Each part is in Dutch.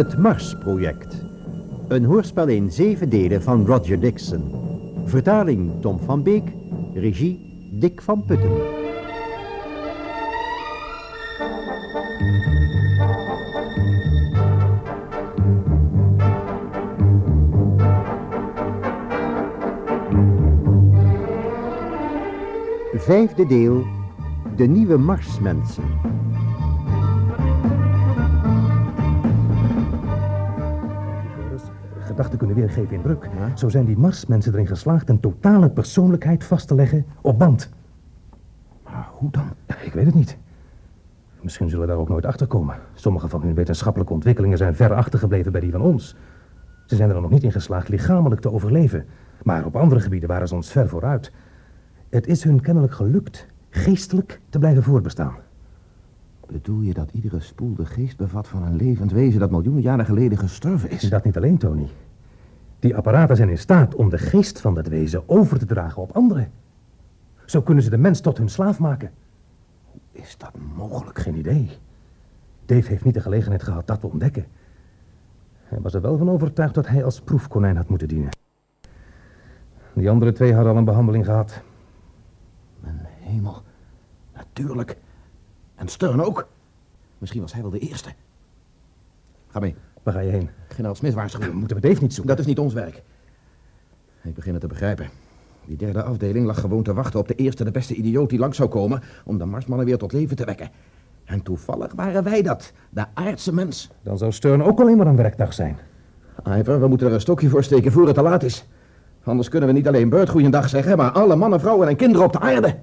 Het Mars-project. Een hoorspel in zeven delen van Roger Dixon. Vertaling Tom van Beek. Regie Dick van Putten. Vijfde deel. De nieuwe Marsmensen. Gedachten kunnen weergeven in druk. Zo zijn die Marsmensen erin geslaagd een totale persoonlijkheid vast te leggen op band. Maar hoe dan? Ik weet het niet. Misschien zullen we daar ook nooit achter komen. Sommige van hun wetenschappelijke ontwikkelingen zijn ver achtergebleven bij die van ons. Ze zijn er nog niet in geslaagd lichamelijk te overleven. Maar op andere gebieden waren ze ons ver vooruit. Het is hun kennelijk gelukt geestelijk te blijven voortbestaan. Bedoel je dat iedere spoel de geest bevat van een levend wezen dat miljoenen jaren geleden gestorven is? Dat niet alleen, Tony. Die apparaten zijn in staat om de geest van dat wezen over te dragen op anderen. Zo kunnen ze de mens tot hun slaaf maken. Hoe is dat mogelijk? Geen idee. Dave heeft niet de gelegenheid gehad dat te ontdekken. Hij was er wel van overtuigd dat hij als proefkonijn had moeten dienen. Die andere twee hadden al een behandeling gehad. Mijn hemel. Natuurlijk. En Stern ook. Misschien was hij wel de eerste. Ga mee. Waar ga je heen? Generaal Smith waarschuwen. Moeten we Dave niet zoeken? Dat is niet ons werk. Ik begin het te begrijpen. Die derde afdeling lag gewoon te wachten op de eerste de beste idioot die langs zou komen... om de Marsmannen weer tot leven te wekken. En toevallig waren wij dat, de aardse mens. Dan zou Stern ook alleen maar een werkdag zijn. Ivor, we moeten er een stokje voor steken voor het te laat is. Anders kunnen we niet alleen Bert goeiedag zeggen... maar alle mannen, vrouwen en kinderen op de aarde.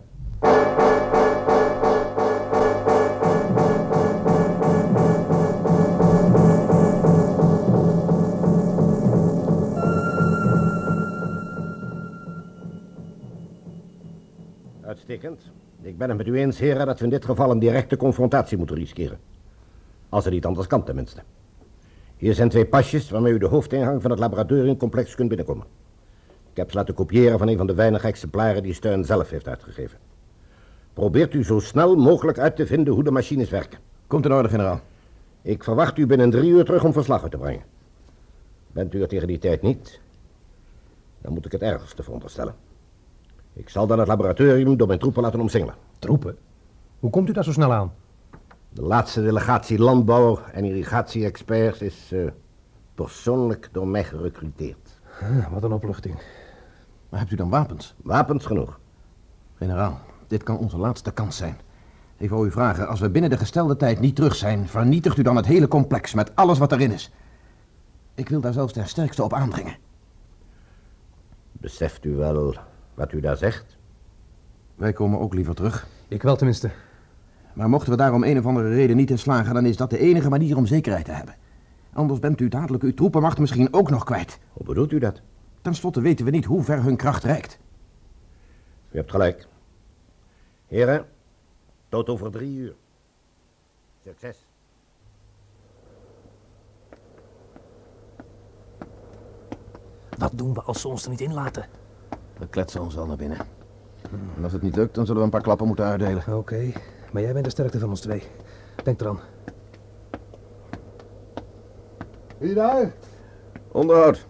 Ik ben het met u eens, heren, dat we in dit geval een directe confrontatie moeten riskeren. Als het niet anders kan, tenminste. Hier zijn twee pasjes waarmee u de hoofdingang van het laboratoriumcomplex kunt binnenkomen. Ik heb ze laten kopiëren van een van de weinige exemplaren die Stern zelf heeft uitgegeven. Probeert u zo snel mogelijk uit te vinden hoe de machines werken. Komt in orde, generaal. Ik verwacht u binnen drie uur terug om verslag uit te brengen. Bent u er tegen die tijd niet, dan moet ik het ergste veronderstellen. Ik zal dan het laboratorium door mijn troepen laten omsingelen. Troepen? Hoe komt u daar zo snel aan? De laatste delegatie landbouw en irrigatie-experts is eh, persoonlijk door mij gerecruiteerd. Wat een opluchting. Maar hebt u dan wapens? Wapens genoeg. Generaal, dit kan onze laatste kans zijn. Ik wou u vragen, als we binnen de gestelde tijd niet terug zijn... vernietigt u dan het hele complex met alles wat erin is. Ik wil daar zelfs ten sterkste op aandringen. Beseft u wel wat u daar zegt? Wij komen ook liever terug. Ik wel tenminste. Maar mochten we daar om een of andere reden niet in slagen... dan is dat de enige manier om zekerheid te hebben. Anders bent u dadelijk uw troepenmacht misschien ook nog kwijt. Hoe bedoelt u dat? Ten slotte weten we niet hoe ver hun kracht reikt. U hebt gelijk. Heren, tot over drie uur. Succes. Wat doen we als ze ons er niet in laten? We kletsen ons al naar binnen. En als het niet lukt, dan zullen we een paar klappen moeten uitdelen. Oké, maar jij bent de sterkte van ons twee. Denk eraan. Wie daar? Onderhoud.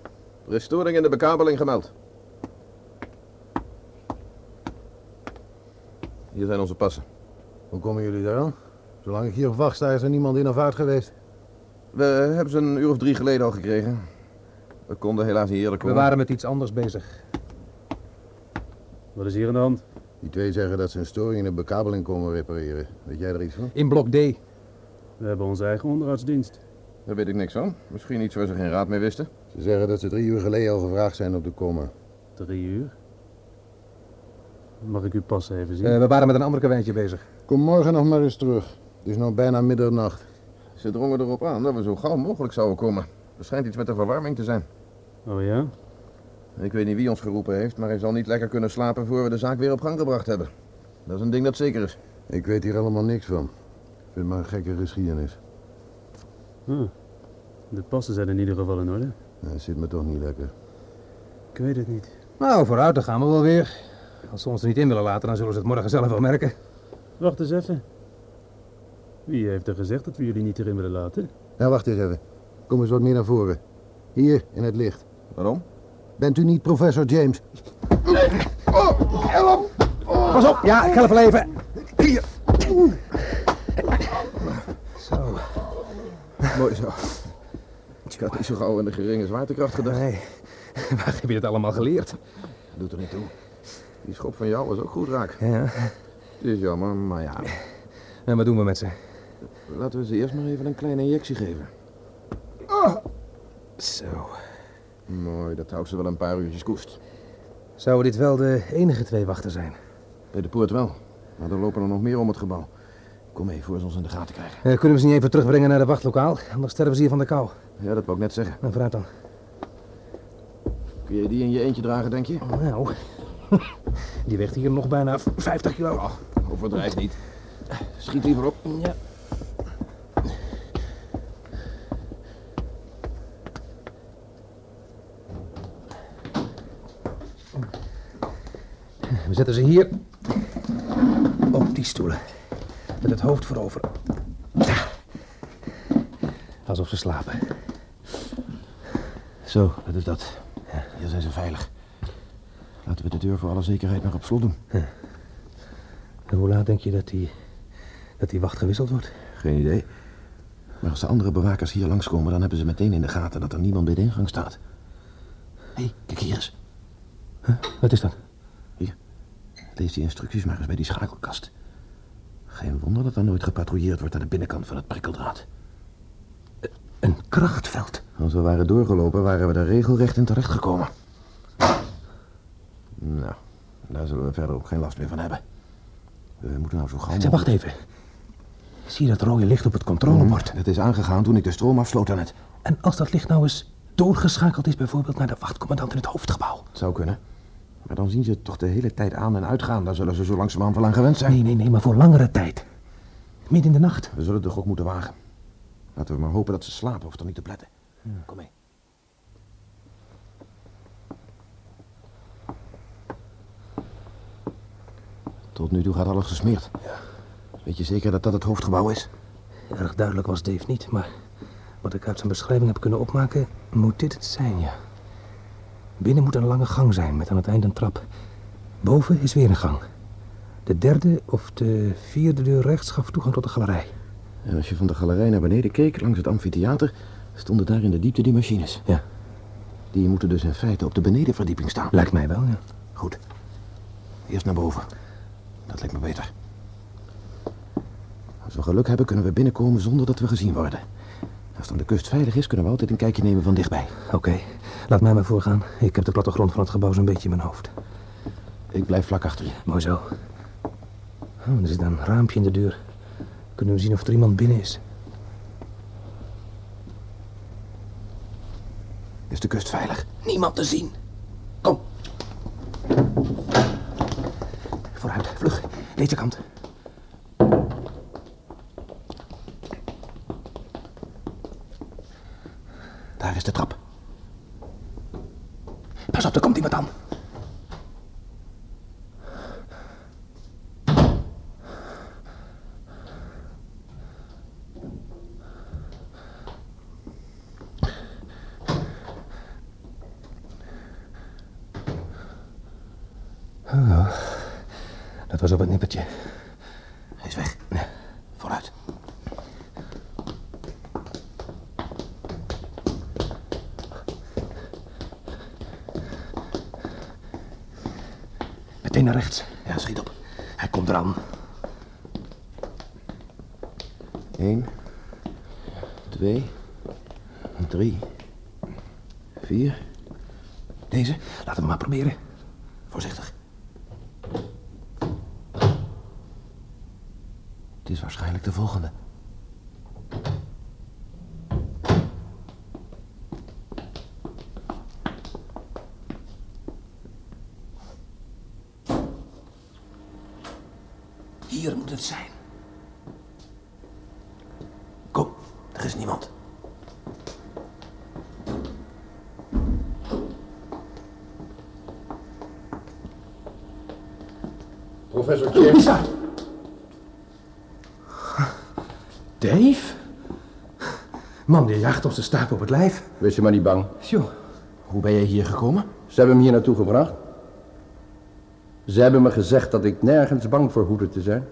Er is storing in de bekabeling gemeld. Hier zijn onze passen. Hoe komen jullie daar aan? Zolang ik hier op wacht sta, is er niemand in of uit geweest. We hebben ze een uur of drie geleden al gekregen. We konden helaas niet eerder We komen. waren met iets anders bezig. Wat is hier aan de hand? Die twee zeggen dat ze een storing in de bekabeling komen repareren. Weet jij er iets van? In blok D. We hebben onze eigen onderhoudsdienst. Daar weet ik niks van. Misschien iets waar ze geen raad mee wisten. Ze zeggen dat ze drie uur geleden al gevraagd zijn op de coma. Drie uur. Mag ik uw pas even zien? Eh, we waren met een ander karweitje bezig. Kom morgen nog maar eens terug. Het is nog bijna middernacht. Ze drongen erop aan dat we zo gauw mogelijk zouden komen. Er schijnt iets met de verwarming te zijn. Oh ja? Ik weet niet wie ons geroepen heeft, maar hij zal niet lekker kunnen slapen voor we de zaak weer op gang gebracht hebben. Dat is een ding dat zeker is. Ik weet hier allemaal niks van. Ik vind maar een gekke geschiedenis. Ah, de passen zijn in ieder geval in orde. Nou, Het zit me toch niet lekker. Ik weet het niet. Nou, vooruit, dan gaan we wel weer. Als ze ons er niet in willen laten, dan zullen ze het morgen zelf wel merken. Wacht eens even. Wie heeft er gezegd dat we jullie niet erin willen laten? Ja, wacht eens even. Kom eens wat meer naar voren. Hier, in het licht. Waarom? Bent u niet professor James? Pas op, ja, ik help wel even. Hier. Zo. Mooi zo. Ik had niet zo gauw in de geringe zwaartekracht gedacht. Nee, waar heb je het allemaal geleerd? Doet er niet toe. Die schop van jou was ook goed raak. Ja, Het is jammer, maar ja. en wat doen we met ze? Laten we ze eerst maar even een kleine injectie geven. Zo. Mooi, dat houdt ze wel een paar uurtjes koest. Zouden dit wel de enige twee wachten zijn? Bij de poort wel. Maar er lopen er nog meer om het gebouw. Kom mee, voor ze ons in de gaten krijgen. Eh, kunnen we ze niet even terugbrengen naar de wachtlokaal? Anders sterven ze hier van de kou. Ja, dat wou ik net zeggen. En vooruit dan. Kun je die in je eentje dragen, denk je? Nou, die weegt hier nog bijna 50 kilo. Overdrijf niet. Schiet liever op. Ja. We zetten ze hier op die stoelen. Met het hoofd voorover. Alsof ze slapen. Zo, dat is dat. Hier zijn ze veilig. Laten we de deur voor alle zekerheid maar op slot doen. En hoe laat denk je dat die, dat die wacht gewisseld wordt? Geen idee. Maar als de andere bewakers hier langskomen, dan hebben ze meteen in de gaten dat er niemand bij de ingang staat. Hé, hey, kijk hier eens. Wat is dat? Lees die instructies maar eens bij die schakelkast. Geen wonder dat er nooit gepatrouilleerd wordt aan de binnenkant van het prikkeldraad. Een krachtveld. Als we waren doorgelopen, waren we er regelrecht in terechtgekomen. Nou, daar zullen we verder ook geen last meer van hebben. We moeten nou zo gauw Zeg, wacht even. Zie je dat rode licht op het controlebord? Het is aangegaan toen ik de stroom afsloot aan het. En als dat licht nou eens doorgeschakeld is bijvoorbeeld naar de wachtcommandant in het hoofdgebouw? Het zou kunnen. Maar dan zien ze het toch de hele tijd aan en uitgaan. Daar zullen ze zo langzamerhand wel aan gewend zijn. Nee, nee, nee, maar voor langere tijd. Midden in de nacht. We zullen het toch ook moeten wagen. Laten we maar hopen dat ze slapen of er niet te pletten. Kom mee. Tot nu toe gaat alles gesmeerd. Weet je zeker dat dat het hoofdgebouw is? Erg duidelijk was Dave niet, maar wat ik uit zijn beschrijving heb kunnen opmaken, moet dit het zijn, ja. Binnen moet een lange gang zijn met aan het eind een trap. Boven is weer een gang. De derde of de vierde deur rechts gaf toegang tot de galerij. En als je van de galerij naar beneden keek, langs het amfitheater, stonden daar in de diepte die machines. Ja. Die moeten dus in feite op de benedenverdieping staan. Lijkt mij wel, ja. Goed. Eerst naar boven. Dat lijkt me beter. Als we geluk hebben, kunnen we binnenkomen zonder dat we gezien worden. Als dan de kust veilig is, kunnen we altijd een kijkje nemen van dichtbij. Oké, laat mij maar voorgaan. Ik heb de plattegrond van het gebouw zo'n beetje in mijn hoofd. Ik blijf vlak achter je. Mooi zo. Oh, er zit een raampje in de deur. Kunnen we zien of er iemand binnen is? Is de kust veilig? Niemand te zien. Kom. Vooruit, vlug. Deze kant. Daar is de trap. Pas op, er komt iemand aan. Oh, dat was op het nippertje. Hij is weg. Vooruit. Meteen rechts. Ja, schiet op. Hij komt eraan. Eén. Twee. Drie. Vier. Deze, laten we maar proberen. Voorzichtig. Het is waarschijnlijk de volgende. Hier moet het zijn. Kom, er is niemand. Professor James. daar? Dave? Man, die jaagt ons de staart op het lijf. Wees je maar niet bang. Joh, Hoe ben je hier gekomen? Ze hebben hem hier naartoe gebracht. Ze hebben me gezegd dat ik nergens bang voor hoefde te zijn.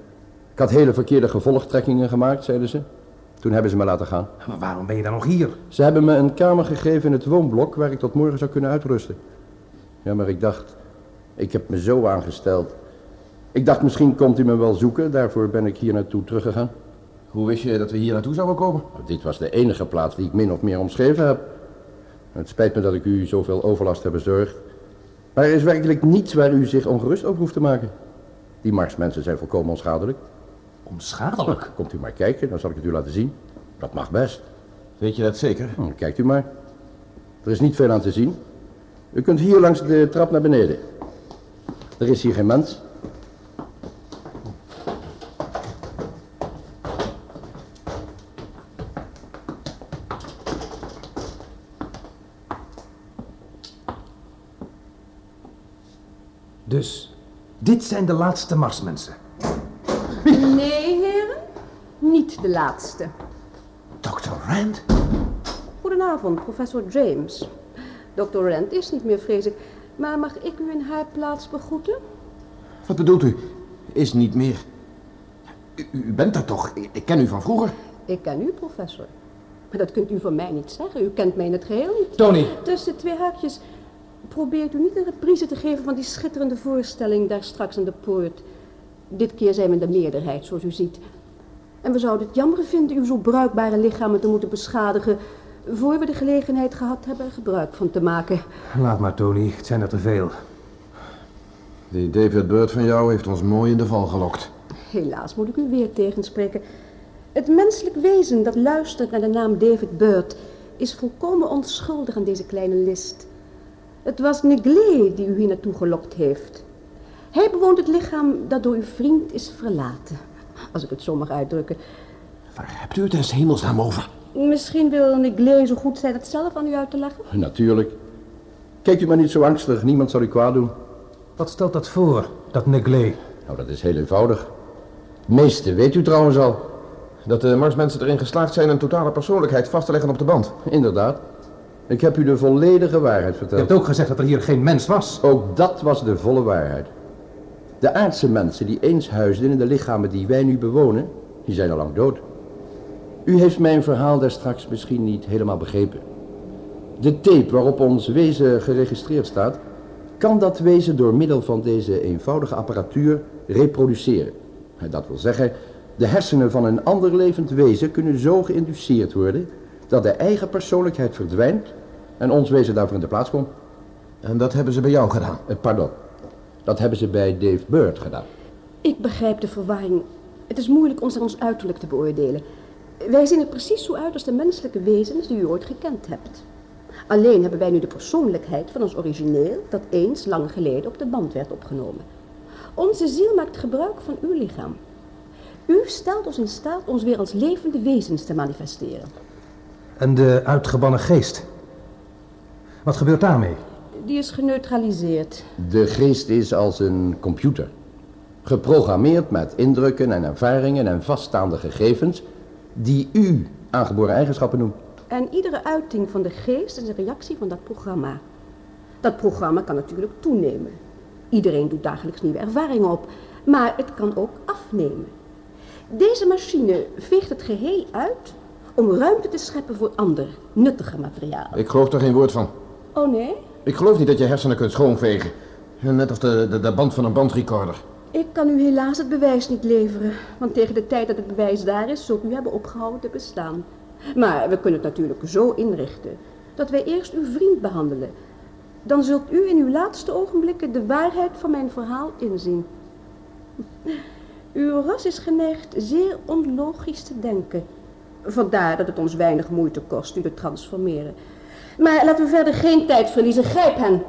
Ik had hele verkeerde gevolgtrekkingen gemaakt, zeiden ze. Toen hebben ze me laten gaan. maar waarom ben je dan nog hier? Ze hebben me een kamer gegeven in het woonblok waar ik tot morgen zou kunnen uitrusten. Ja, maar ik dacht, ik heb me zo aangesteld. Ik dacht, misschien komt u me wel zoeken. Daarvoor ben ik hier naartoe teruggegaan. Hoe wist je dat we hier naartoe zouden komen? Dit was de enige plaats die ik min of meer omschreven heb. Het spijt me dat ik u zoveel overlast heb bezorgd. Maar er is werkelijk niets waar u zich ongerust over hoeft te maken. Die Marsmensen zijn volkomen onschadelijk. Onschadelijk. Komt u maar kijken, dan zal ik het u laten zien. Dat mag best. Weet je dat zeker? Hm, kijkt u maar. Er is niet veel aan te zien. U kunt hier langs de trap naar beneden. Er is hier geen mens. Dus, dit zijn de laatste Marsmensen. Nee, heren. Niet de laatste. Dr. Rand? Goedenavond, professor James. Dr. Rand is niet meer, vrees ik. Maar mag ik u in haar plaats begroeten? Wat bedoelt u? Is niet meer. U, u bent er toch? Ik, ik ken u van vroeger. Ik ken u, professor. Maar dat kunt u van mij niet zeggen. U kent mij in het geheel niet. Tony. Tussen twee haakjes. Probeert u niet een reprise te geven van die schitterende voorstelling daar straks aan de poort. Dit keer zijn we in de meerderheid, zoals u ziet. En we zouden het jammer vinden uw zo bruikbare lichamen te moeten beschadigen... voor we de gelegenheid gehad hebben er gebruik van te maken. Laat maar, Tony. Het zijn er te veel. Die David Bird van jou heeft ons mooi in de val gelokt. Helaas moet ik u weer tegenspreken. Het menselijk wezen dat luistert naar de naam David Bird... is volkomen onschuldig aan deze kleine list... Het was Neglé die u hier naartoe gelokt heeft. Hij bewoont het lichaam dat door uw vriend is verlaten. Als ik het zo mag uitdrukken. Waar hebt u het in hemelsnaam over? Misschien wil Neglé zo goed zijn het zelf aan u uit te leggen. Natuurlijk. Kijk u maar niet zo angstig. Niemand zal u kwaad doen. Wat stelt dat voor, dat Neglé? Nou, dat is heel eenvoudig. Het meeste weet u trouwens al. Dat de Marsmensen erin geslaagd zijn een totale persoonlijkheid vast te leggen op de band. Inderdaad. Ik heb u de volledige waarheid Je verteld. hebt ook gezegd dat er hier geen mens was. Ook dat was de volle waarheid. De aardse mensen die eens huisden in de lichamen die wij nu bewonen, die zijn al lang dood. U heeft mijn verhaal daar straks misschien niet helemaal begrepen. De tape waarop ons wezen geregistreerd staat, kan dat wezen door middel van deze eenvoudige apparatuur reproduceren. Dat wil zeggen, de hersenen van een ander levend wezen kunnen zo geïnduceerd worden dat de eigen persoonlijkheid verdwijnt en ons wezen daarvoor in de plaats komt. En dat hebben ze bij jou gedaan. Eh, Pardon. Dat hebben ze bij Dave Bird gedaan. Ik begrijp de verwarring. Het is moeilijk ons aan ons uiterlijk te beoordelen. Wij zien er precies zo uit als de menselijke wezens die u ooit gekend hebt. Alleen hebben wij nu de persoonlijkheid van ons origineel dat eens lang geleden op de band werd opgenomen. Onze ziel maakt gebruik van uw lichaam. U stelt ons in staat ons weer als levende wezens te manifesteren. En de uitgebannen geest. Wat gebeurt daarmee? Die is geneutraliseerd. De geest is als een computer. Geprogrammeerd met indrukken en ervaringen en vaststaande gegevens die u aangeboren eigenschappen noemt. En iedere uiting van de geest is een reactie van dat programma. Dat programma kan natuurlijk toenemen. Iedereen doet dagelijks nieuwe ervaringen op, maar het kan ook afnemen. Deze machine veegt het geheel uit om ruimte te scheppen voor ander, nuttige materiaal. Ik geloof er geen woord van. Oh nee? Ik geloof niet dat je hersenen kunt schoonvegen. Net als de, de, de band van een bandrecorder. Ik kan u helaas het bewijs niet leveren, want tegen de tijd dat het bewijs daar is, zult u hebben opgehouden te bestaan. Maar we kunnen het natuurlijk zo inrichten dat wij eerst uw vriend behandelen. Dan zult u in uw laatste ogenblikken de waarheid van mijn verhaal inzien. Uw ras is geneigd zeer onlogisch te denken. Vandaar dat het ons weinig moeite kost u te transformeren. Maar laten we verder geen tijd verliezen. Grijp hen.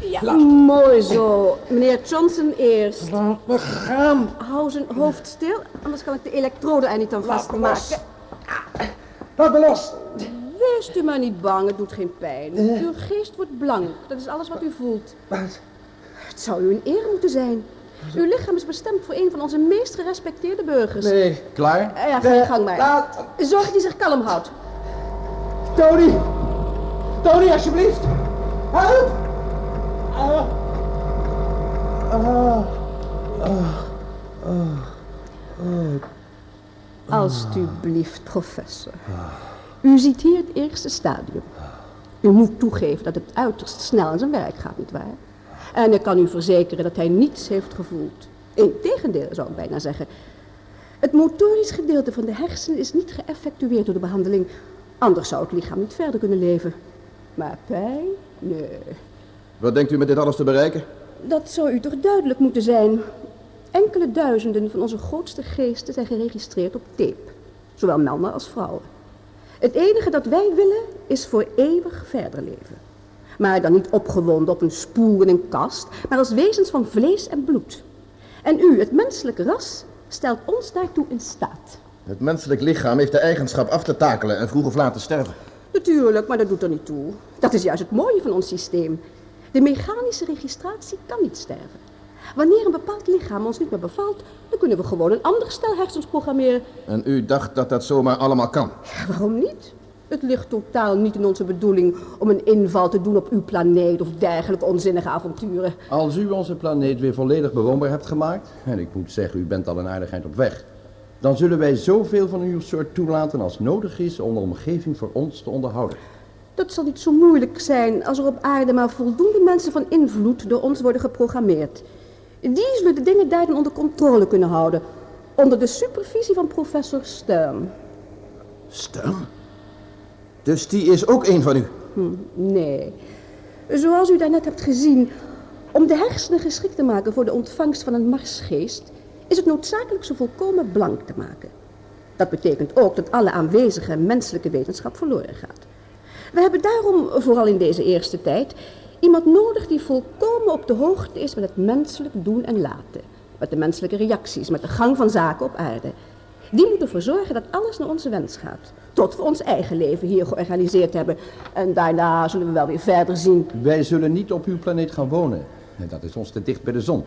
Ja, mooi zo. Meneer Johnson eerst. We gaan. Hou zijn hoofd stil, anders kan ik de elektroden er niet aan vastmaken. Laat me los. Wees u maar niet bang, het doet geen pijn. Uw geest wordt blank, dat is alles wat u voelt. Wat? Het zou u een eer moeten zijn. Uw lichaam is bestemd voor een van onze meest gerespecteerde burgers. Nee, klaar? Eh, ja, ga je gang maar. Laat... Zorg dat hij zich kalm houdt. Tony! Tony, alsjeblieft! Help! Ah. Ah. Alsjeblieft, professor. U ziet hier het eerste stadium. U moet toegeven dat het uiterst snel in zijn werk gaat, nietwaar? En ik kan u verzekeren dat hij niets heeft gevoeld. Integendeel, zou ik bijna zeggen. Het motorisch gedeelte van de hersenen is niet geëffectueerd door de behandeling. Anders zou het lichaam niet verder kunnen leven. Maar pijn? Nee. Wat denkt u met dit alles te bereiken? Dat zou u toch duidelijk moeten zijn. Enkele duizenden van onze grootste geesten zijn geregistreerd op tape. Zowel mannen als vrouwen. Het enige dat wij willen is voor eeuwig verder leven. Maar dan niet opgewonden op een spoel in een kast, maar als wezens van vlees en bloed. En u, het menselijke ras, stelt ons daartoe in staat. Het menselijk lichaam heeft de eigenschap af te takelen en vroeg of laat te sterven. Natuurlijk, maar dat doet er niet toe. Dat is juist het mooie van ons systeem. De mechanische registratie kan niet sterven. Wanneer een bepaald lichaam ons niet meer bevalt, dan kunnen we gewoon een ander stel hersens programmeren. En u dacht dat dat zomaar allemaal kan? Waarom niet? Het ligt totaal niet in onze bedoeling om een inval te doen op uw planeet of dergelijke onzinnige avonturen. Als u onze planeet weer volledig bewoonbaar hebt gemaakt, en ik moet zeggen, u bent al een aardigheid op weg, dan zullen wij zoveel van uw soort toelaten als nodig is om de omgeving voor ons te onderhouden. Dat zal niet zo moeilijk zijn als er op aarde maar voldoende mensen van invloed door ons worden geprogrammeerd. Die zullen de dingen daarin onder controle kunnen houden, onder de supervisie van professor Stern. Stern? Dus die is ook een van u? Hm, nee. Zoals u daarnet hebt gezien, om de hersenen geschikt te maken voor de ontvangst van een marsgeest, is het noodzakelijk ze volkomen blank te maken. Dat betekent ook dat alle aanwezige menselijke wetenschap verloren gaat. We hebben daarom, vooral in deze eerste tijd, iemand nodig die volkomen op de hoogte is met het menselijk doen en laten. Met de menselijke reacties, met de gang van zaken op aarde. Die moet ervoor zorgen dat alles naar onze wens gaat. Tot we ons eigen leven hier georganiseerd hebben. En daarna zullen we wel weer verder zien. Wij zullen niet op uw planeet gaan wonen. En Dat is ons te dicht bij de zon.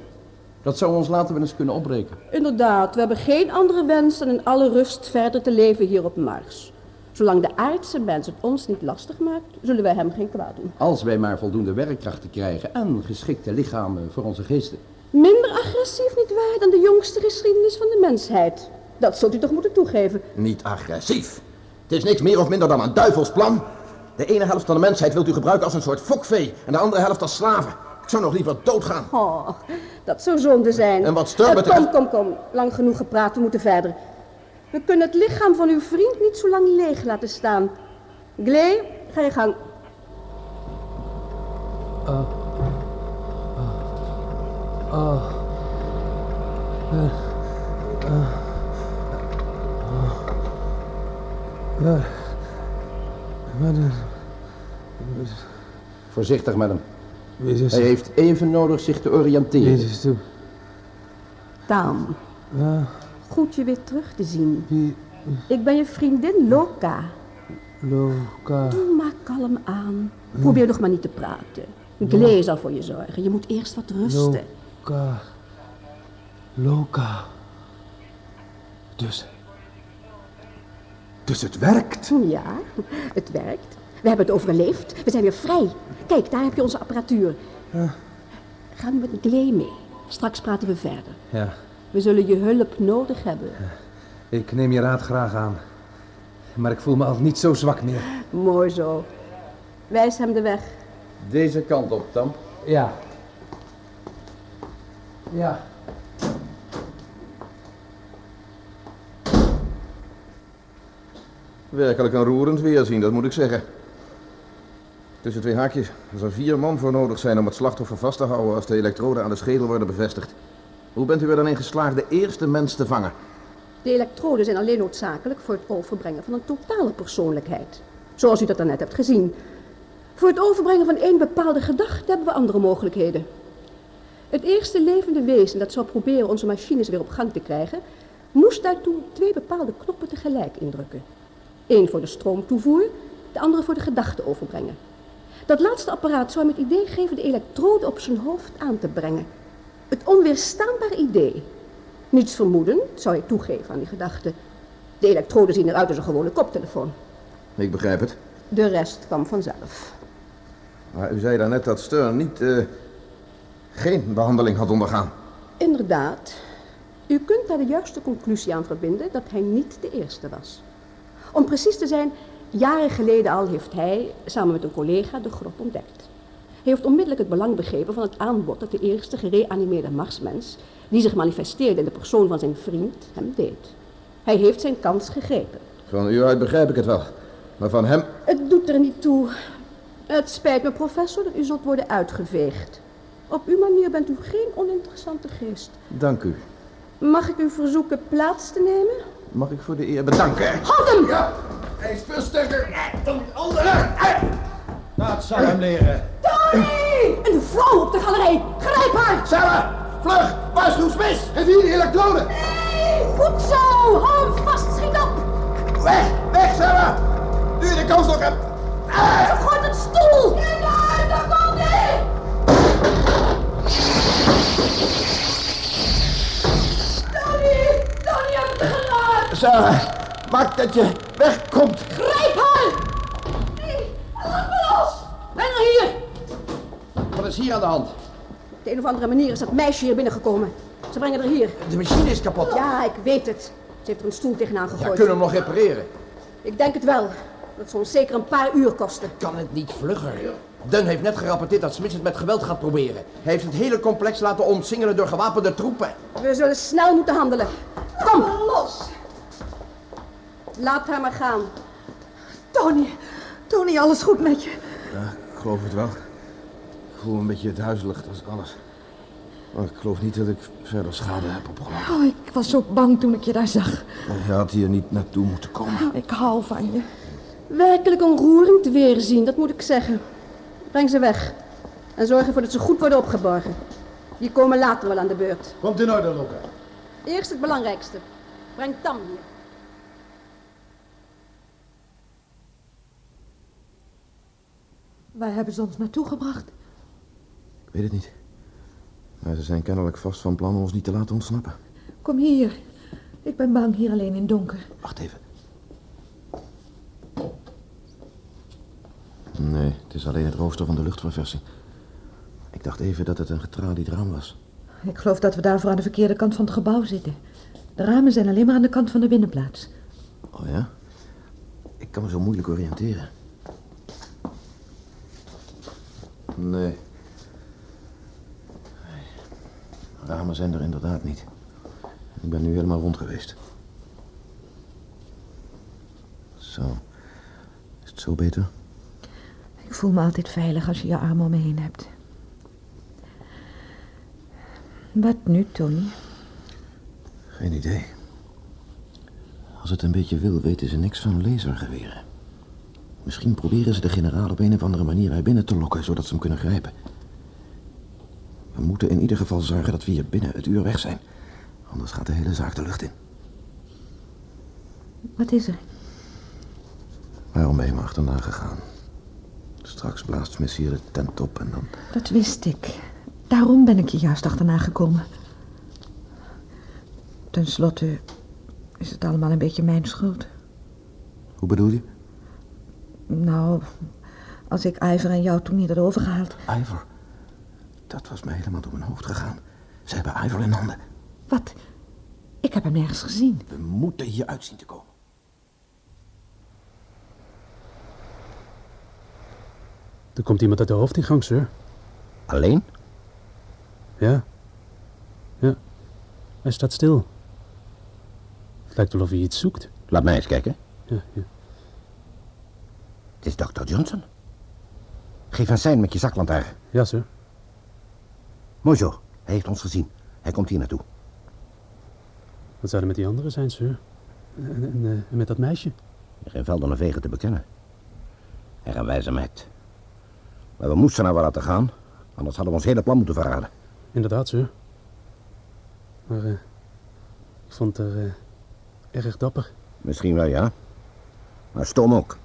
Dat zou ons later wel eens kunnen opbreken. Inderdaad, we hebben geen andere wens dan in alle rust verder te leven hier op Mars. Zolang de aardse mens het ons niet lastig maakt, zullen wij hem geen kwaad doen. Als wij maar voldoende werkkrachten krijgen en geschikte lichamen voor onze geesten. Minder agressief, nietwaar, dan de jongste geschiedenis van de mensheid. Dat zult u toch moeten toegeven. Niet agressief. Het is niks meer of minder dan een duivelsplan. De ene helft van de mensheid wilt u gebruiken als een soort fokvee en de andere helft als slaven. Ik zou nog liever doodgaan. Oh, dat zou zonde zijn. En wat Eh, betreft- Kom, kom, kom. Lang genoeg gepraat, we moeten verder. We kunnen het lichaam van uw vriend niet zo lang leeg laten staan. Glee, ga je gang. Voorzichtig met hem. Hij heeft even nodig zich te oriënteren. Jezus, toe. Taam, Ja, goed je weer terug te zien. wie... Ik ben je vriendin Loka. Loka... Doe maar kalm aan. Probeer nog maar niet te praten. Glee zal voor je zorgen. Je moet eerst wat rusten. Loka... Loka... Dus... Dus het werkt. Ja, het werkt. We hebben het overleefd. We zijn weer vrij. Kijk, daar heb je onze apparatuur. Ga nu met Glee mee. Straks praten we verder. Ja, We zullen je hulp nodig hebben. ik neem je raad graag aan. Maar ik voel me al niet zo zwak meer. Mooi zo. Wijs hem de weg. Deze kant op, Tam. Ja. Ja. Werkelijk een roerend weerzien, dat moet ik zeggen. Tussen twee haakjes. Er zal vier man voor nodig zijn om het slachtoffer vast te houden als de elektroden aan de schedel worden bevestigd. Hoe bent u er dan in geslaagd de eerste mens te vangen? De elektroden zijn alleen noodzakelijk voor het overbrengen van een totale persoonlijkheid. Zoals u dat daarnet hebt gezien. Voor het overbrengen van één bepaalde gedachte hebben we andere mogelijkheden. Het eerste levende wezen dat zou proberen onze machines weer op gang te krijgen, moest daartoe twee bepaalde knoppen tegelijk indrukken. Eén voor de stroomtoevoer, de andere voor de gedachte overbrengen. Dat laatste apparaat zou hem het idee geven de elektroden op zijn hoofd aan te brengen. Het onweerstaanbaar idee. Niets vermoeden, zou ik toegeven aan die gedachte. De elektroden zien eruit als een gewone koptelefoon. Ik begrijp het. De rest kwam vanzelf. Maar u zei daarnet dat Stern niet... eh, geen behandeling had ondergaan. Inderdaad. U kunt daar de juiste conclusie aan verbinden dat hij niet de eerste was. Om precies te zijn, jaren geleden al heeft hij, samen met een collega, de grot ontdekt. Hij heeft onmiddellijk het belang begrepen van het aanbod dat de eerste gereanimeerde Marsmens, die zich manifesteerde in de persoon van zijn vriend, hem deed. Hij heeft zijn kans gegrepen. Van u uit begrijp ik het wel. Maar van hem... Het doet er niet toe. Het spijt me, professor, dat u zult worden uitgeveegd. Op uw manier bent u geen oninteressante geest. Dank u. Mag ik u verzoeken plaats te nemen? Mag ik voor de eer bedanken? Houd hem! Ja, hij is veel sterker dan de andere. Dat zal hem leren. Tony! Een vrouw op de galerij! Grijp haar! Sarah, vlug, waarschuw Smith. En hier die elektroden. Goed zo! Hou hem vast, schiet op! Weg, weg Sarah. Nu je de kans nog hebt. Ze gooit een stoel! Inderdaad, daar komt hij! Tony! Tony, je hebt het geraakt! Sarah, maak dat je wegkomt. Grijp haar! Nee, laat me los! Breng haar hier! Wat is hier aan de hand? Op de een of andere manier is dat meisje hier binnengekomen. Ze brengen haar hier. De machine is kapot. Ja, ik weet het. Ze heeft er een stoel tegenaan Ja, gegooid. kunnen we hem nog repareren? Ik denk het wel. Dat zal ons zeker een paar uur kosten. Kan het niet vlugger? Dunn heeft net gerapporteerd dat Smith het met geweld gaat proberen. Hij heeft het hele complex laten omsingelen door gewapende troepen. We zullen snel moeten handelen. Kom! Los! Laat haar maar gaan. Tony, Tony, alles goed met je? Ja, ik geloof het wel. Ik voel me een beetje duizelig, dat is alles. Maar ik geloof niet dat ik verder schade heb opgelopen. Oh, ik was zo bang toen ik je daar zag. Je had hier niet naartoe moeten komen. Ik hou van je. Werkelijk een roerend weerzien, dat moet ik zeggen. Breng ze weg. En zorg ervoor dat ze goed worden opgeborgen. Die komen later wel aan de beurt. Komt in orde, Luca. Eerst het belangrijkste. Breng Tam hier. Waar hebben ze ons naartoe gebracht? Ik weet het niet. Maar ze zijn kennelijk vast van plan ons niet te laten ontsnappen. Kom hier. Ik ben bang hier alleen in donker. Wacht even. Nee, het is alleen het rooster van de luchtverversing. Ik dacht even dat het een getralied raam was. Ik geloof dat we daarvoor aan de verkeerde kant van het gebouw zitten. De ramen zijn alleen maar aan de kant van de binnenplaats. Oh ja? Ik kan me zo moeilijk oriënteren. Nee. Ramen zijn er inderdaad niet. Ik ben nu helemaal rond geweest. Zo. Is het zo beter? Ik voel me altijd veilig als je je arm om me heen hebt. Wat nu, Tony? Geen idee. Als het een beetje wil, weten ze niks van lasergeweren. Misschien proberen ze de generaal op een of andere manier bij binnen te lokken, zodat ze hem kunnen grijpen. We moeten in ieder geval zorgen dat we hier binnen het uur weg zijn. Anders gaat de hele zaak de lucht in. Wat is er? Waarom ben je me achterna gegaan? Straks blaast hier de tent op en dan... Dat wist ik. Daarom ben ik je juist achterna gekomen. Ten slotte is het allemaal een beetje mijn schuld. Hoe bedoel je? Nou, als ik Ivor en jou toen niet had overgehaald. Ivor. Dat was me helemaal door mijn hoofd gegaan. Ze hebben Ivor in handen. Wat? Ik heb hem nergens gezien. We moeten hier uit zien te komen. Er komt iemand uit de hoofdingang, sir. Alleen? Ja. Ja. Hij staat stil. Het lijkt wel of hij iets zoekt. Laat mij eens kijken. Ja, ja. Het is Dr. Johnson. Geef een sein met je zaklantaarn. ja sir. Mojo, hij heeft ons gezien. Hij komt hier naartoe. Wat zou er met die anderen zijn, sir? En, en, eh, en met dat meisje? Geen velden of wegen te bekennen. Er een wijze meid. Maar we moesten haar wel laten gaan. Anders hadden we ons hele plan moeten verraden. Inderdaad, sir. Maar eh, ik vond haar eh, erg dapper. Misschien wel, ja. Maar stom ook.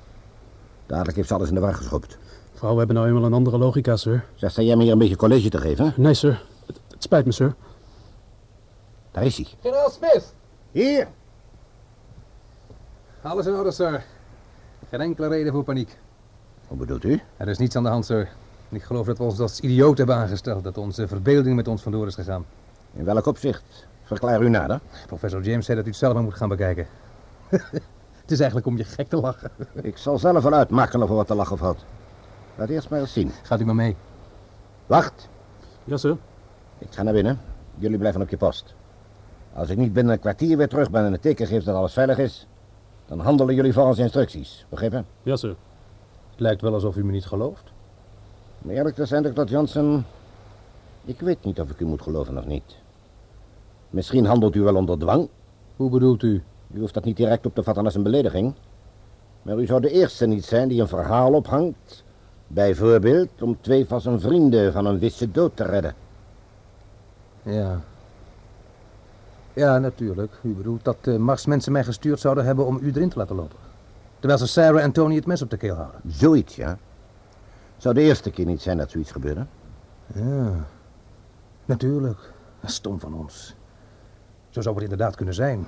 Dadelijk heeft ze alles in de war geschopt. Vrouwen hebben nou eenmaal een andere logica, sir. Zeg, sta jij me hier een beetje college te geven? hè? Nee, sir. Het, Het spijt me, sir. Daar is hij. Generaal Smith! Hier. Alles in orde, sir. Geen enkele reden voor paniek. Wat bedoelt u? Er is niets aan de hand, sir. Ik geloof dat we ons als idioot hebben aangesteld. Dat onze verbeelding met ons vandoor is gegaan. In welk opzicht? Verklaar u nader. Professor James zei dat u het zelf maar moet gaan bekijken. het is eigenlijk om je gek te lachen. Ik zal zelf wel uitmaken of er wat te lachen valt. Laat eerst maar eens zien. Gaat u maar mee. Wacht. Ja, sir. Ik ga naar binnen. Jullie blijven op je post. Als ik niet binnen een kwartier weer terug ben en het teken geeft dat alles veilig is, dan handelen jullie volgens instructies. Begrepen? Ja, sir. Het lijkt wel alsof u me niet gelooft. Om eerlijk te zijn, Dr. Johnson, ik weet niet of ik u moet geloven of niet. Misschien handelt u wel onder dwang. Hoe bedoelt u? U hoeft dat niet direct op te vatten als een belediging. Maar u zou de eerste niet zijn die een verhaal ophangt. Bijvoorbeeld om twee van zijn vrienden van een wisse dood te redden. Ja. Ja, natuurlijk. U bedoelt dat de Marsmensen mij gestuurd zouden hebben om u erin te laten lopen. Terwijl ze Sarah en Tony het mes op de keel houden. Zoiets, ja. Zou de eerste keer niet zijn dat zoiets gebeurde? Ja. Natuurlijk. Stom van ons. Zo zou het inderdaad kunnen zijn.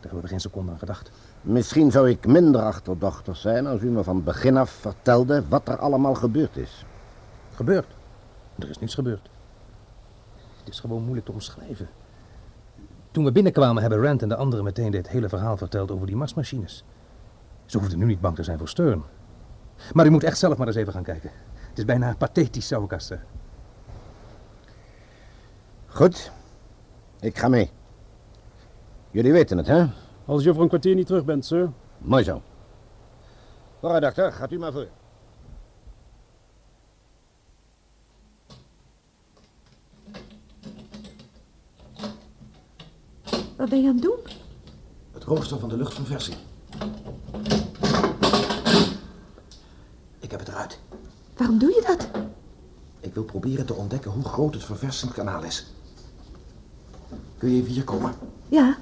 Daar hebben we geen seconde aan gedacht. Misschien zou ik minder achterdochtig zijn als u me van begin af vertelde wat er allemaal gebeurd is. Gebeurd? Er is niets gebeurd. Het is gewoon moeilijk te omschrijven. Toen we binnenkwamen hebben Rand en de anderen meteen dit hele verhaal verteld over die marsmachines. Ze hoefden nu niet bang te zijn voor Stern. Maar u moet echt zelf maar eens even gaan kijken. Het is bijna pathetisch, zou ik als zeggen. Goed, ik ga mee. Jullie weten het, hè? Als je over een kwartier niet terug bent, sir. Mooi zo. Vooruit, dokter, gaat u maar voor. Wat ben je aan het doen? Het rooster van de luchtverversing. Ik heb het eruit. Waarom doe je dat? Ik wil proberen te ontdekken hoe groot het verversingskanaal is. Kun je even hier komen? Ja,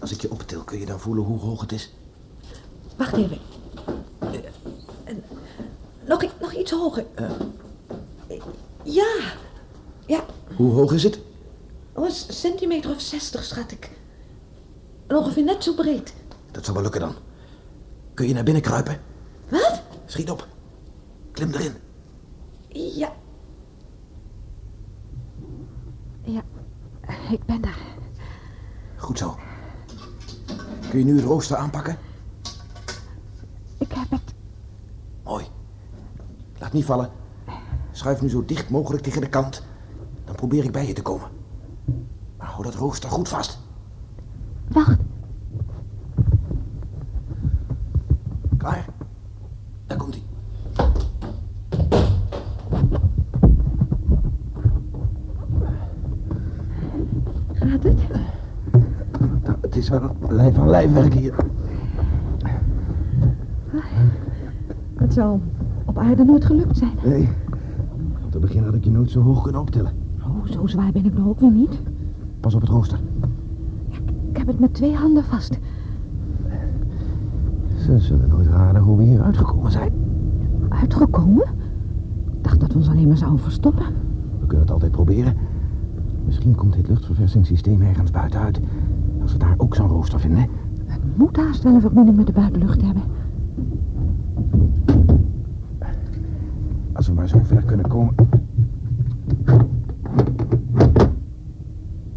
Als ik je optil, kun je dan voelen hoe hoog het is? wacht even. Eh, nog, nog iets hoger. Eh. Ja, ja, Hoe hoog is het? oh, een centimeter of zestig, schat ik. En ongeveer net zo breed. Dat zal wel lukken dan. Kun je naar binnen kruipen? Wat? Schiet op. Klim erin. Ja. Ja, ik ben daar. Goed zo. Kun je nu het rooster aanpakken? Ik heb het. Mooi. Laat niet vallen. Schuif nu zo dicht mogelijk tegen de kant. Dan probeer ik bij je te komen. Maar hou dat rooster goed vast. Wacht, Klaar? Daar komt hij. gaat het? Nou, het is wel lijf aan lijfwerk hier. Het zal op nooit gelukt zijn. Nee. Om te beginnen had ik je nooit zo hoog kunnen optillen. Oh, zo zwaar ben ik nog ook weer niet. Pas op het rooster. Ik heb het met twee handen vast. Ze zullen nooit raden hoe we hier uitgekomen zijn. Uitgekomen? Ik dacht dat we ons alleen maar zouden verstoppen. We kunnen het altijd proberen. Misschien komt dit luchtverversingssysteem ergens buitenuit. Als we daar ook zo'n rooster vinden. Het moet haast wel een verbinding met de buitenlucht hebben. Als we maar zo ver kunnen komen.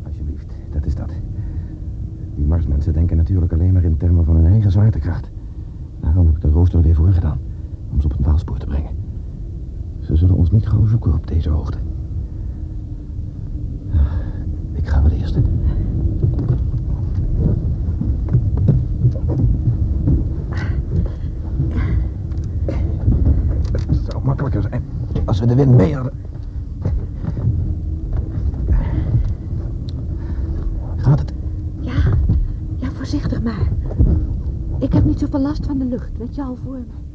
Alsjeblieft, dat is dat. Die Marsmensen denken natuurlijk alleen maar in termen van hun eigen zwaartekracht. Daarom heb ik de rooster weer voor gedaan. Om ze op een dwaalspoor te brengen. Ze zullen ons niet gauw zoeken op deze hoogte. Ik ga wel eerst. Het zou makkelijker zijn als we de wind mee hadden. Gaat het? Ja, ja, voorzichtig maar. Ik heb niet zoveel last van de lucht, weet je al voor me.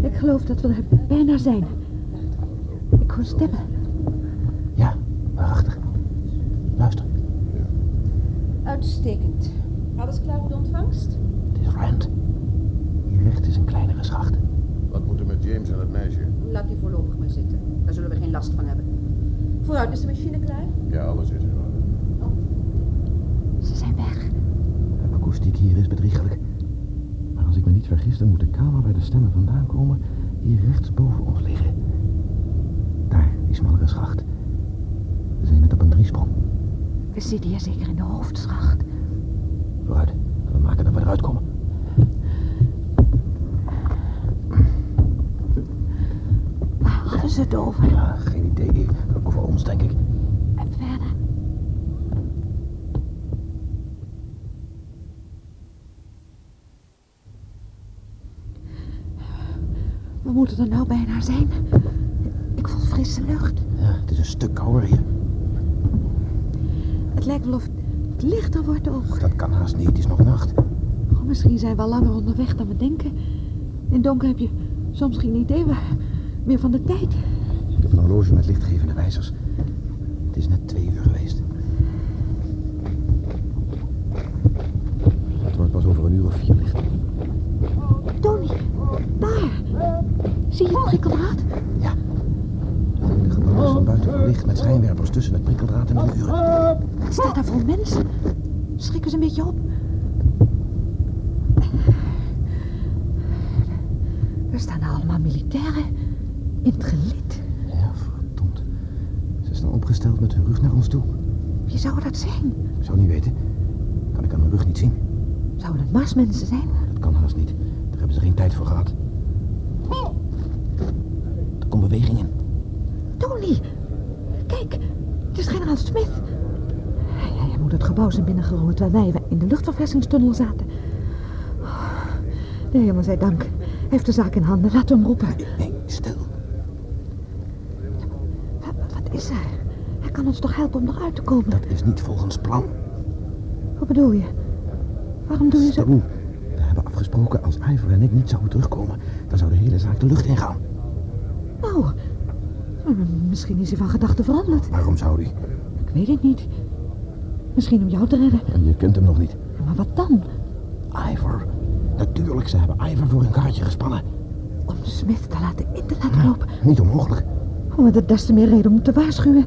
Ik geloof dat we er bijna zijn. Ik hoor stemmen. Ja, waarachtig. Luister. Uit Uitstekend. Alles klaar voor de ontvangst? Het is Rand. Hier rechts is een kleinere schacht. Wat moet er met James en het meisje? Laat die voorlopig maar zitten. Daar zullen we geen last van hebben. Vooruit, is de machine klaar? Ja, alles is in orde. Ze zijn weg. De akoestiek hier is bedriegelijk. Maar als ik me niet vergis, dan moet de kamer waar de stemmen vandaan komen hier rechts boven ons liggen. Daar, die smallere schacht. We zijn net op een driesprong. We zitten hier zeker in de hoofdschacht. Vooruit, we maken dat we eruit komen. Waar hadden ze het over? Ja, geen idee. Over ons, denk ik. En verder? We moeten er nou bijna zijn. Ik voel frisse lucht. Ja, het is een stuk kouder hier. Het lijkt wel of het lichter wordt ook. Dat kan haast niet, het is nog nacht. Oh, misschien zijn we al langer onderweg dan we denken. In donker heb je soms geen idee wa- meer van de tijd. Ik heb een horloge met lichtgevende wijzers. Het is net twee uur geweest. Het wordt pas over een uur of vier licht. Tony, daar. Zie je het prikkeldraad? Ja. Gebouw is van buiten verlicht met schijnwerpers tussen het prikkeldraad en de muren. Het staat daar vol mensen. Schrikken ze een beetje op. Er staan allemaal militairen. In het gelid. Ja, verdomd. Ze staan opgesteld met hun rug naar ons toe. Wie zou dat zijn? Ik zou niet weten. Kan ik aan hun rug niet zien. Zouden het Marsmensen zijn? Dat kan haast niet. Daar hebben ze geen tijd voor gehad. Er komt beweging in. Tony, kijk. Het is generaal Smith. Hij, hij moet het gebouw zijn binnengerold terwijl wij in de luchtverfrissingstunnel zaten. Oh, de hemel zij dank. Hij heeft de zaak in handen. Laat hem roepen. Nee, stil. Wat, wat is er? Hij kan ons toch helpen om eruit te komen? Dat is niet volgens plan. Wat bedoel je? Waarom doe je zo? We hebben afgesproken, als Ivor en ik niet zouden terugkomen, dan zou de hele zaak de lucht ingaan. Oh, maar misschien is hij van gedachten veranderd. Waarom zou hij? Ik weet het niet. Misschien om jou te redden. En je kent hem nog niet. Maar wat dan? Ivor. Natuurlijk, ze hebben Ivor voor een kaartje gespannen. Om Smith te laten in te laten lopen. Niet onmogelijk. Maar dat des te meer reden om te waarschuwen.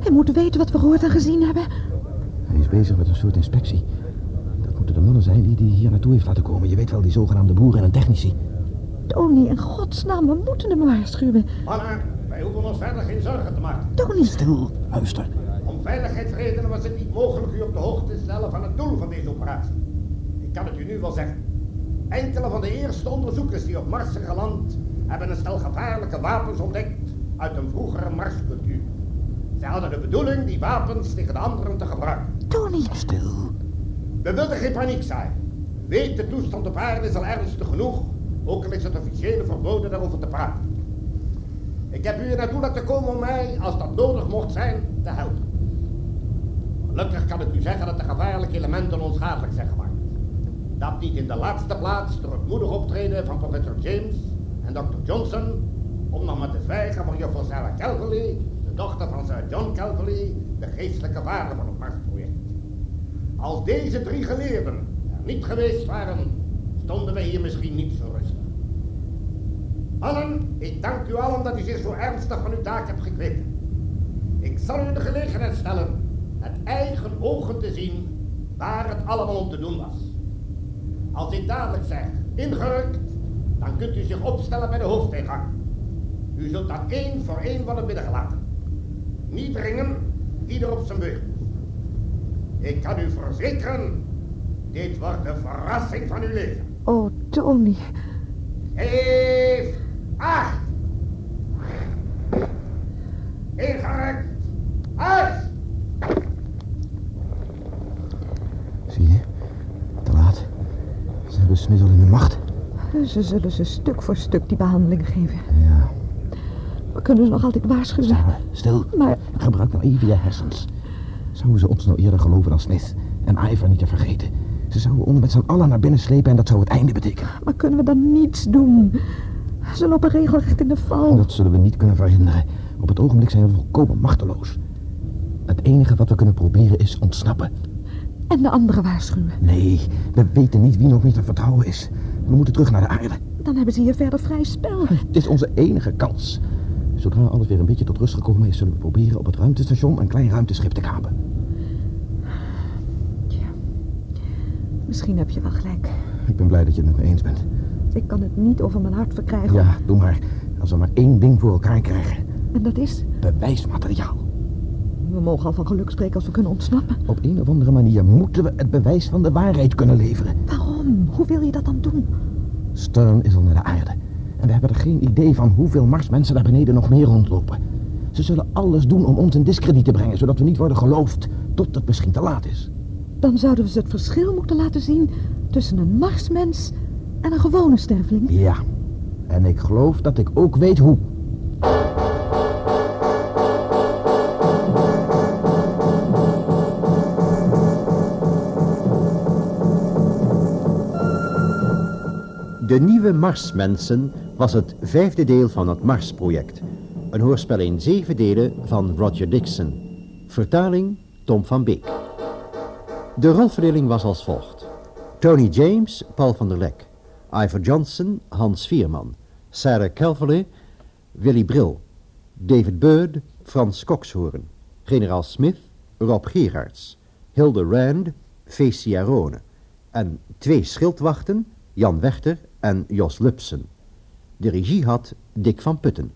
Hij moet weten wat we gehoord en gezien hebben. Hij is bezig met een soort inspectie. Dat moeten de mannen zijn die hij hier naartoe heeft laten komen. Je weet wel, die zogenaamde boeren en technici. Tony, in godsnaam, we moeten hem waarschuwen. Mannen, wij hoeven ons verder geen zorgen te maken. Tony, Stil, luister. Was het niet mogelijk u op de hoogte te stellen van het doel van deze operatie. Ik kan het u nu wel zeggen. Enkele van de eerste onderzoekers die op Mars zijn geland, hebben een stel gevaarlijke wapens ontdekt uit een vroegere Marscultuur. Zij hadden de bedoeling die wapens tegen de anderen te gebruiken. Tony. Stil. We wilden geen paniek zaaien. Weet, de toestand op aarde is al ernstig genoeg, ook al is het officiële verboden daarover te praten. Ik heb u hier naartoe laten komen om mij, als dat nodig mocht zijn, te helpen. Gelukkig kan ik u zeggen dat de gevaarlijke elementen onschadelijk zijn gemaakt. Dat niet in de laatste plaats door het moedig optreden van professor James en Dr. Johnson, om nog maar te zwijgen van juffrouw Sarah Calverley, de dochter van Sir John Calverley, de geestelijke vader van het Marsproject. Als deze drie geleerden er niet geweest waren, stonden wij hier misschien niet zo rustig. Mannen, ik dank u allen dat u zich zo ernstig van uw taak hebt gekweten. Ik zal u de gelegenheid stellen met eigen ogen te zien waar het allemaal om te doen was. Als ik dadelijk zeg, ingerukt, dan kunt u zich opstellen bij de hoofdingang. U zult dan één voor één worden binnengelaten. Niet dringen, ieder op zijn beurt. Ik kan u verzekeren, dit wordt de verrassing van uw leven. Oh, Tony. Geef acht. Ingerukt. Uit. Zie je? Te laat. Ze hebben Smith al in hun macht. Ze zullen ze stuk voor stuk die behandeling geven. Ja. We kunnen ze nog altijd waarschuwen. Sarah, stil. Maar Gebruik nou even je hersens. Zouden ze ons nou eerder geloven dan Smith? En Ivor niet te vergeten. Ze zouden ons met z'n allen naar binnen slepen en dat zou het einde betekenen. Maar kunnen we dan niets doen? Ze lopen regelrecht in de val. Dat zullen we niet kunnen verhinderen. Op het ogenblik zijn we volkomen machteloos. Het enige wat we kunnen proberen is ontsnappen. En de anderen waarschuwen. Nee, we weten niet wie nog meer te vertrouwen is. We moeten terug naar de aarde. Dan hebben ze hier verder vrij spel. Het is onze enige kans. Zodra alles weer een beetje tot rust gekomen is... zullen we proberen op het ruimtestation een klein ruimteschip te kapen. Misschien heb je wel gelijk. Ik ben blij dat je het met me eens bent. Ik kan het niet over mijn hart verkrijgen. Ja, doe maar. Als we maar één ding voor elkaar krijgen. En dat is? Bewijsmateriaal. We mogen al van geluk spreken als we kunnen ontsnappen. Op een of andere manier moeten we het bewijs van de waarheid kunnen leveren. Waarom? Hoe wil je dat dan doen? Stern is al naar de aarde. En we hebben er geen idee van hoeveel Marsmensen daar beneden nog meer rondlopen. Ze zullen alles doen om ons in discrediet te brengen, zodat we niet worden geloofd, tot het misschien te laat is. Dan zouden we ze het verschil moeten laten zien tussen een Marsmens en een gewone sterveling. Ja, en ik geloof dat ik ook weet hoe. De Nieuwe Marsmensen was het vijfde deel van het Mars-project. Een hoorspel in zeven delen van Roger Dixon. Vertaling Tom van Beek. De rolverdeling was als volgt. Tony James, Paul van der Lek. Ivor Johnson, Hans Vierman. Sarah Calverley, Willy Bril. David Bird, Frans Kokshoorn. Generaal Smith, Rob Gerards. Hilde Rand, Feestia Arone. En twee schildwachten, Jan Wechter en Jos Lupsen. De regie had Dick van Putten.